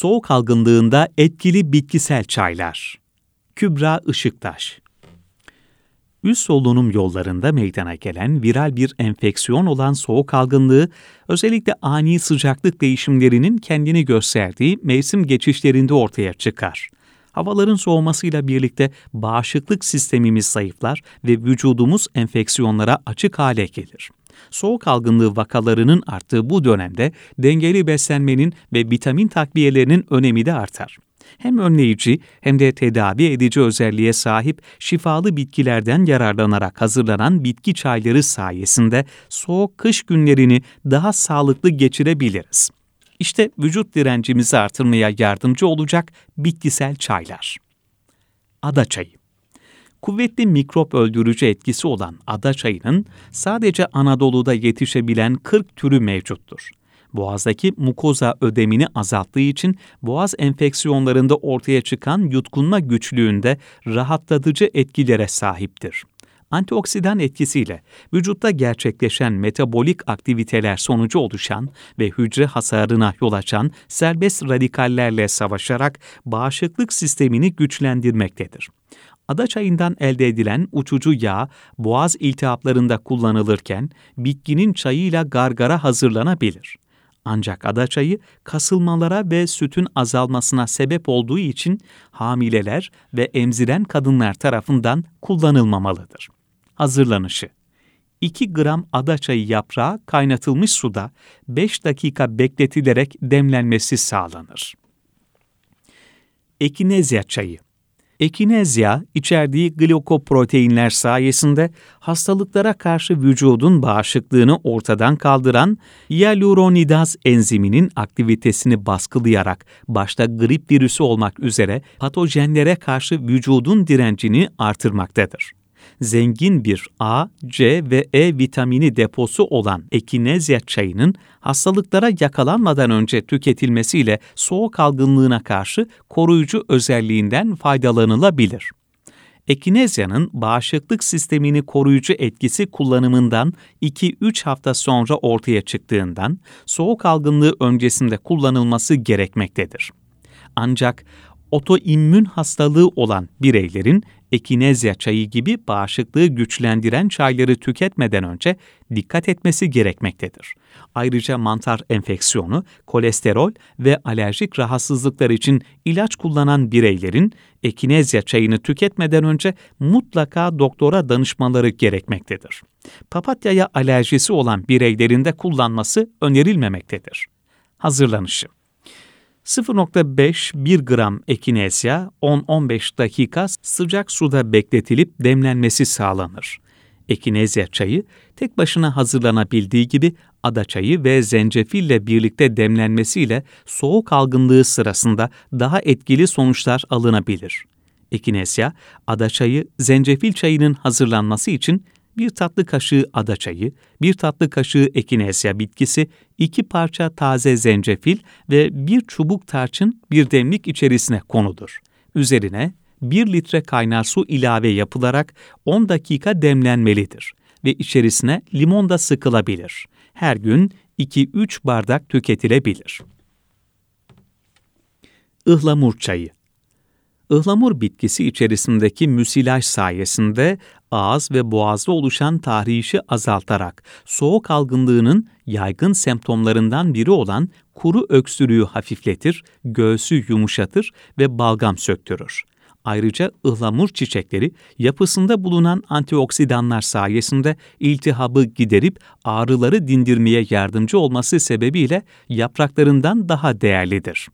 Soğuk algınlığında etkili bitkisel çaylar. Kübra Işıktaş Üst solunum yollarında meydana gelen viral bir enfeksiyon olan soğuk algınlığı, özellikle ani sıcaklık değişimlerinin kendini gösterdiği mevsim geçişlerinde ortaya çıkar. Havaların soğumasıyla birlikte bağışıklık sistemimiz zayıflar ve vücudumuz enfeksiyonlara açık hale gelir. Soğuk algınlığı vakalarının arttığı bu dönemde dengeli beslenmenin ve vitamin takviyelerinin önemi de artar. Hem önleyici hem de tedavi edici özelliğe sahip şifalı bitkilerden yararlanarak hazırlanan bitki çayları sayesinde soğuk kış günlerini daha sağlıklı geçirebiliriz. İşte vücut direncimizi artırmaya yardımcı olacak bitkisel çaylar. Ada çayı Kuvvetli mikrop öldürücü etkisi olan ada çayının sadece Anadolu'da yetişebilen 40 türü mevcuttur. Boğazdaki mukoza ödemini azalttığı için boğaz enfeksiyonlarında ortaya çıkan yutkunma güçlüğünde rahatlatıcı etkilere sahiptir. Antioksidan etkisiyle vücutta gerçekleşen metabolik aktiviteler sonucu oluşan ve hücre hasarına yol açan serbest radikallerle savaşarak bağışıklık sistemini güçlendirmektedir. Ada çayından elde edilen uçucu yağ boğaz iltihaplarında kullanılırken bitkinin çayıyla gargara hazırlanabilir. Ancak ada çayı kasılmalara ve sütün azalmasına sebep olduğu için hamileler ve emziren kadınlar tarafından kullanılmamalıdır. Hazırlanışı 2 gram ada çayı yaprağı kaynatılmış suda 5 dakika bekletilerek demlenmesi sağlanır. Ekinezya çayı Ekinezya, içerdiği glikoproteinler sayesinde hastalıklara karşı vücudun bağışıklığını ortadan kaldıran hyaluronidaz enziminin aktivitesini baskılayarak başta grip virüsü olmak üzere patojenlere karşı vücudun direncini artırmaktadır zengin bir A, C ve E vitamini deposu olan ekinezya çayının hastalıklara yakalanmadan önce tüketilmesiyle soğuk algınlığına karşı koruyucu özelliğinden faydalanılabilir. Ekinezya'nın bağışıklık sistemini koruyucu etkisi kullanımından 2-3 hafta sonra ortaya çıktığından soğuk algınlığı öncesinde kullanılması gerekmektedir. Ancak otoimmün hastalığı olan bireylerin ekinezya çayı gibi bağışıklığı güçlendiren çayları tüketmeden önce dikkat etmesi gerekmektedir. Ayrıca mantar enfeksiyonu, kolesterol ve alerjik rahatsızlıklar için ilaç kullanan bireylerin ekinezya çayını tüketmeden önce mutlaka doktora danışmaları gerekmektedir. Papatyaya alerjisi olan bireylerin de kullanması önerilmemektedir. Hazırlanışı 0.5-1 gram ekinezya 10-15 dakika sıcak suda bekletilip demlenmesi sağlanır. Ekinezya çayı tek başına hazırlanabildiği gibi ada çayı ve zencefille birlikte demlenmesiyle soğuk algınlığı sırasında daha etkili sonuçlar alınabilir. Ekinezya, ada çayı, zencefil çayının hazırlanması için bir tatlı kaşığı ada çayı, bir tatlı kaşığı ekinezya bitkisi, iki parça taze zencefil ve bir çubuk tarçın bir demlik içerisine konudur. Üzerine 1 litre kaynar su ilave yapılarak 10 dakika demlenmelidir ve içerisine limon da sıkılabilir. Her gün 2-3 bardak tüketilebilir. Ihlamur çayı Ihlamur bitkisi içerisindeki müsilaj sayesinde ağız ve boğazda oluşan tahrişi azaltarak soğuk algınlığının yaygın semptomlarından biri olan kuru öksürüğü hafifletir, göğsü yumuşatır ve balgam söktürür. Ayrıca ıhlamur çiçekleri yapısında bulunan antioksidanlar sayesinde iltihabı giderip ağrıları dindirmeye yardımcı olması sebebiyle yapraklarından daha değerlidir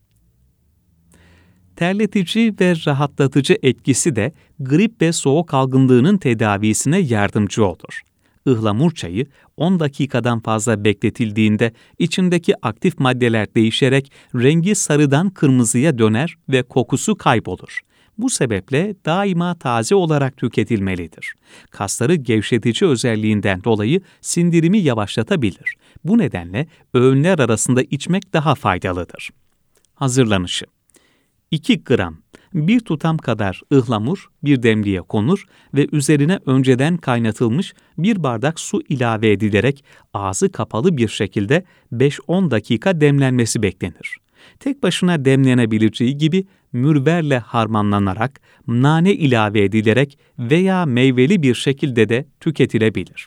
terletici ve rahatlatıcı etkisi de grip ve soğuk algınlığının tedavisine yardımcı olur. Ihlamur çayı 10 dakikadan fazla bekletildiğinde içindeki aktif maddeler değişerek rengi sarıdan kırmızıya döner ve kokusu kaybolur. Bu sebeple daima taze olarak tüketilmelidir. Kasları gevşetici özelliğinden dolayı sindirimi yavaşlatabilir. Bu nedenle öğünler arasında içmek daha faydalıdır. Hazırlanışı 2 gram, bir tutam kadar ıhlamur bir demliğe konur ve üzerine önceden kaynatılmış bir bardak su ilave edilerek ağzı kapalı bir şekilde 5-10 dakika demlenmesi beklenir. Tek başına demlenebileceği gibi mürverle harmanlanarak, nane ilave edilerek veya meyveli bir şekilde de tüketilebilir.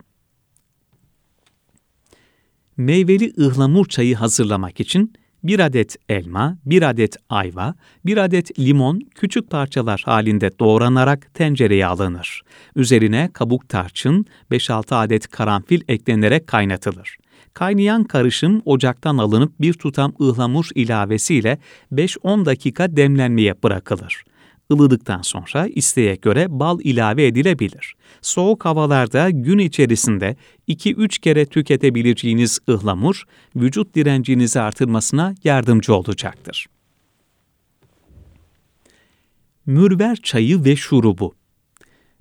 Meyveli ıhlamur çayı hazırlamak için 1 adet elma, 1 adet ayva, 1 adet limon küçük parçalar halinde doğranarak tencereye alınır. Üzerine kabuk tarçın, 5-6 adet karanfil eklenerek kaynatılır. Kaynayan karışım ocaktan alınıp bir tutam ıhlamur ilavesiyle 5-10 dakika demlenmeye bırakılır. Ilıdıktan sonra isteğe göre bal ilave edilebilir. Soğuk havalarda gün içerisinde 2-3 kere tüketebileceğiniz ıhlamur, vücut direncinizi artırmasına yardımcı olacaktır. Mürver çayı ve şurubu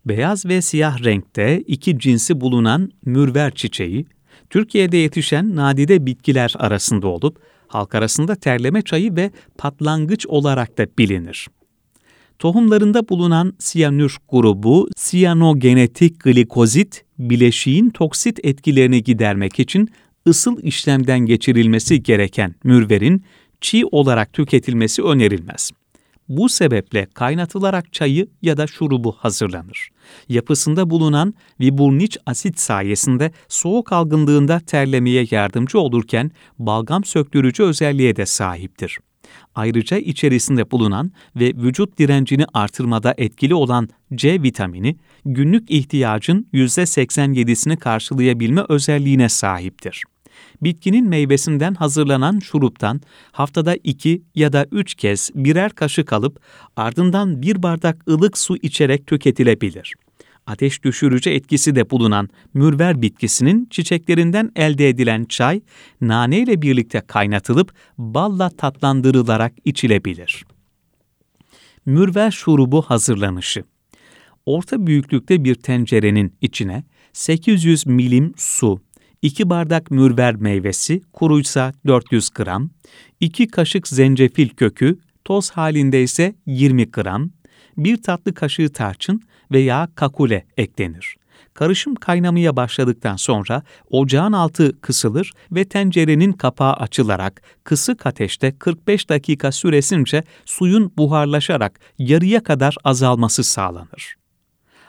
Beyaz ve siyah renkte iki cinsi bulunan mürver çiçeği, Türkiye'de yetişen nadide bitkiler arasında olup, halk arasında terleme çayı ve patlangıç olarak da bilinir. Tohumlarında bulunan siyanür grubu, siyanogenetik glikozit, bileşiğin toksit etkilerini gidermek için ısıl işlemden geçirilmesi gereken mürverin çiğ olarak tüketilmesi önerilmez. Bu sebeple kaynatılarak çayı ya da şurubu hazırlanır. Yapısında bulunan viburniç asit sayesinde soğuk algınlığında terlemeye yardımcı olurken balgam söktürücü özelliğe de sahiptir. Ayrıca içerisinde bulunan ve vücut direncini artırmada etkili olan C vitamini, günlük ihtiyacın %87'sini karşılayabilme özelliğine sahiptir. Bitkinin meyvesinden hazırlanan şuruptan haftada 2 ya da 3 kez birer kaşık alıp ardından bir bardak ılık su içerek tüketilebilir ateş düşürücü etkisi de bulunan mürver bitkisinin çiçeklerinden elde edilen çay, nane ile birlikte kaynatılıp balla tatlandırılarak içilebilir. Mürver şurubu hazırlanışı Orta büyüklükte bir tencerenin içine 800 milim su, 2 bardak mürver meyvesi, kuruysa 400 gram, 2 kaşık zencefil kökü, toz halinde ise 20 gram, 1 tatlı kaşığı tarçın veya kakule eklenir. Karışım kaynamaya başladıktan sonra ocağın altı kısılır ve tencerenin kapağı açılarak kısık ateşte 45 dakika süresince suyun buharlaşarak yarıya kadar azalması sağlanır.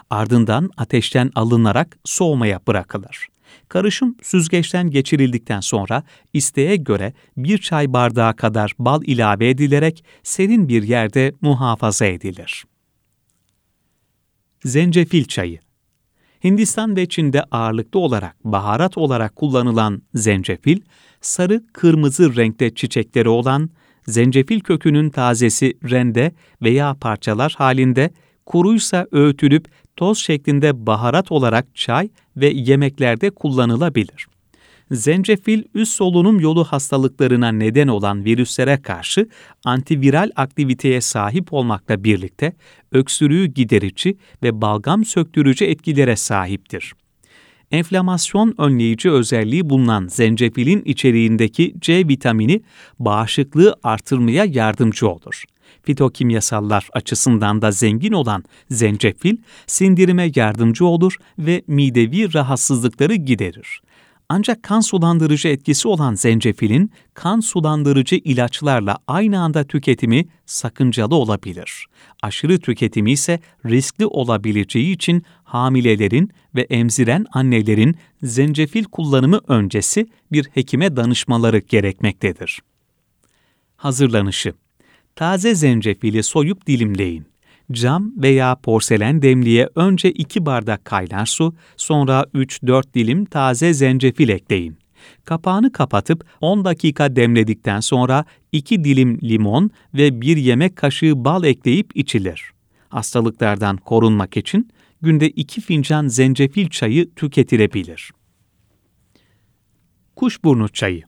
Ardından ateşten alınarak soğumaya bırakılır. Karışım süzgeçten geçirildikten sonra isteğe göre bir çay bardağı kadar bal ilave edilerek serin bir yerde muhafaza edilir. Zencefil çayı. Hindistan ve Çin'de ağırlıklı olarak baharat olarak kullanılan zencefil, sarı kırmızı renkte çiçekleri olan, zencefil kökünün tazesi rende veya parçalar halinde, kuruysa öğütülüp toz şeklinde baharat olarak çay ve yemeklerde kullanılabilir zencefil üst solunum yolu hastalıklarına neden olan virüslere karşı antiviral aktiviteye sahip olmakla birlikte öksürüğü giderici ve balgam söktürücü etkilere sahiptir. Enflamasyon önleyici özelliği bulunan zencefilin içeriğindeki C vitamini bağışıklığı artırmaya yardımcı olur. Fitokimyasallar açısından da zengin olan zencefil sindirime yardımcı olur ve midevi rahatsızlıkları giderir. Ancak kan sulandırıcı etkisi olan zencefilin kan sulandırıcı ilaçlarla aynı anda tüketimi sakıncalı olabilir. Aşırı tüketimi ise riskli olabileceği için hamilelerin ve emziren annelerin zencefil kullanımı öncesi bir hekime danışmaları gerekmektedir. Hazırlanışı Taze zencefili soyup dilimleyin. Cam veya porselen demliğe önce 2 bardak kaynar su, sonra 3-4 dilim taze zencefil ekleyin. Kapağını kapatıp 10 dakika demledikten sonra 2 dilim limon ve 1 yemek kaşığı bal ekleyip içilir. Hastalıklardan korunmak için günde 2 fincan zencefil çayı tüketilebilir. Kuşburnu çayı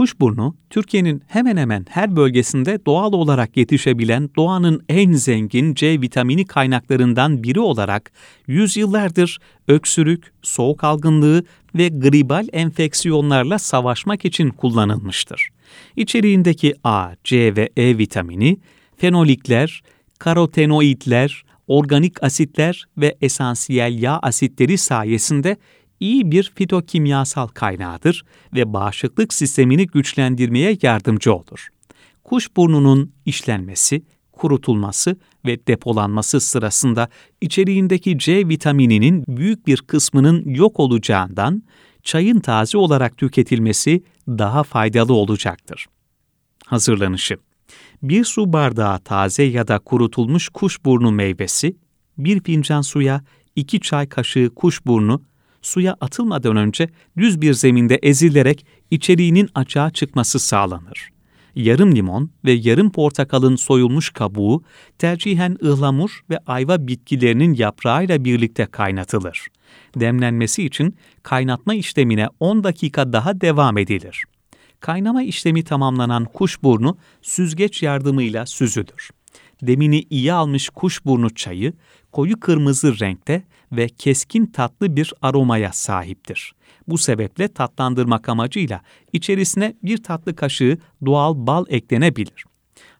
Kuşburnu, Türkiye'nin hemen hemen her bölgesinde doğal olarak yetişebilen doğanın en zengin C vitamini kaynaklarından biri olarak yüzyıllardır öksürük, soğuk algınlığı ve gribal enfeksiyonlarla savaşmak için kullanılmıştır. İçeriğindeki A, C ve E vitamini, fenolikler, karotenoidler, organik asitler ve esansiyel yağ asitleri sayesinde iyi bir fitokimyasal kaynağıdır ve bağışıklık sistemini güçlendirmeye yardımcı olur. kuşburnunun işlenmesi, kurutulması ve depolanması sırasında içeriğindeki C vitamininin büyük bir kısmının yok olacağından çayın taze olarak tüketilmesi daha faydalı olacaktır. Hazırlanışı Bir su bardağı taze ya da kurutulmuş kuşburnu meyvesi, bir fincan suya 2 çay kaşığı kuşburnu, suya atılmadan önce düz bir zeminde ezilerek içeriğinin açığa çıkması sağlanır. Yarım limon ve yarım portakalın soyulmuş kabuğu tercihen ıhlamur ve ayva bitkilerinin yaprağıyla birlikte kaynatılır. Demlenmesi için kaynatma işlemine 10 dakika daha devam edilir. Kaynama işlemi tamamlanan kuşburnu süzgeç yardımıyla süzülür. Demini iyi almış kuşburnu çayı koyu kırmızı renkte ve keskin tatlı bir aromaya sahiptir. Bu sebeple tatlandırmak amacıyla içerisine bir tatlı kaşığı doğal bal eklenebilir.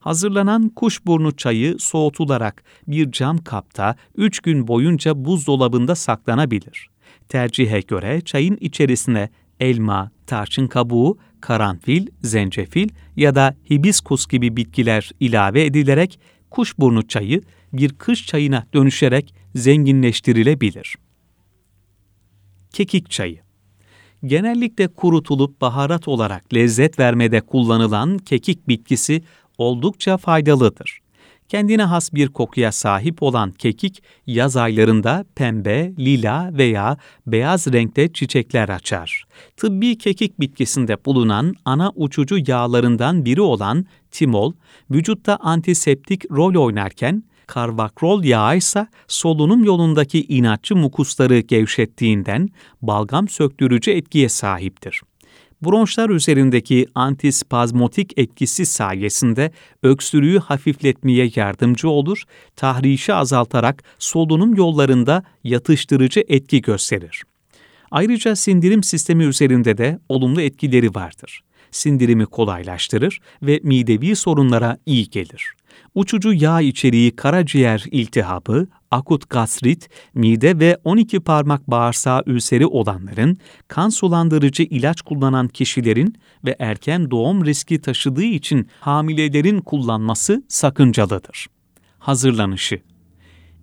Hazırlanan kuşburnu çayı soğutularak bir cam kapta 3 gün boyunca buzdolabında saklanabilir. Tercihe göre çayın içerisine elma, tarçın kabuğu, karanfil, zencefil ya da hibiskus gibi bitkiler ilave edilerek kuşburnu çayı bir kış çayına dönüşerek zenginleştirilebilir. Kekik çayı Genellikle kurutulup baharat olarak lezzet vermede kullanılan kekik bitkisi oldukça faydalıdır. Kendine has bir kokuya sahip olan kekik yaz aylarında pembe, lila veya beyaz renkte çiçekler açar. Tıbbi kekik bitkisinde bulunan ana uçucu yağlarından biri olan timol, vücutta antiseptik rol oynarken karvakrol yağı ise solunum yolundaki inatçı mukusları gevşettiğinden balgam söktürücü etkiye sahiptir. Bronşlar üzerindeki antispazmotik etkisi sayesinde öksürüğü hafifletmeye yardımcı olur, tahrişi azaltarak solunum yollarında yatıştırıcı etki gösterir. Ayrıca sindirim sistemi üzerinde de olumlu etkileri vardır. Sindirimi kolaylaştırır ve midevi sorunlara iyi gelir uçucu yağ içeriği karaciğer iltihabı, akut gastrit, mide ve 12 parmak bağırsağı ülseri olanların, kan sulandırıcı ilaç kullanan kişilerin ve erken doğum riski taşıdığı için hamilelerin kullanması sakıncalıdır. Hazırlanışı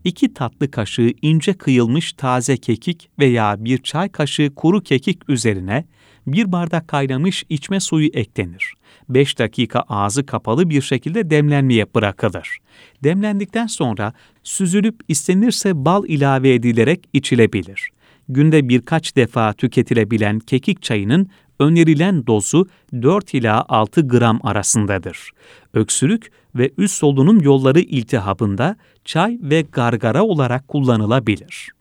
2 tatlı kaşığı ince kıyılmış taze kekik veya bir çay kaşığı kuru kekik üzerine bir bardak kaynamış içme suyu eklenir. 5 dakika ağzı kapalı bir şekilde demlenmeye bırakılır. Demlendikten sonra süzülüp istenirse bal ilave edilerek içilebilir. Günde birkaç defa tüketilebilen kekik çayının önerilen dozu 4 ila 6 gram arasındadır. Öksürük ve üst solunum yolları iltihabında çay ve gargara olarak kullanılabilir.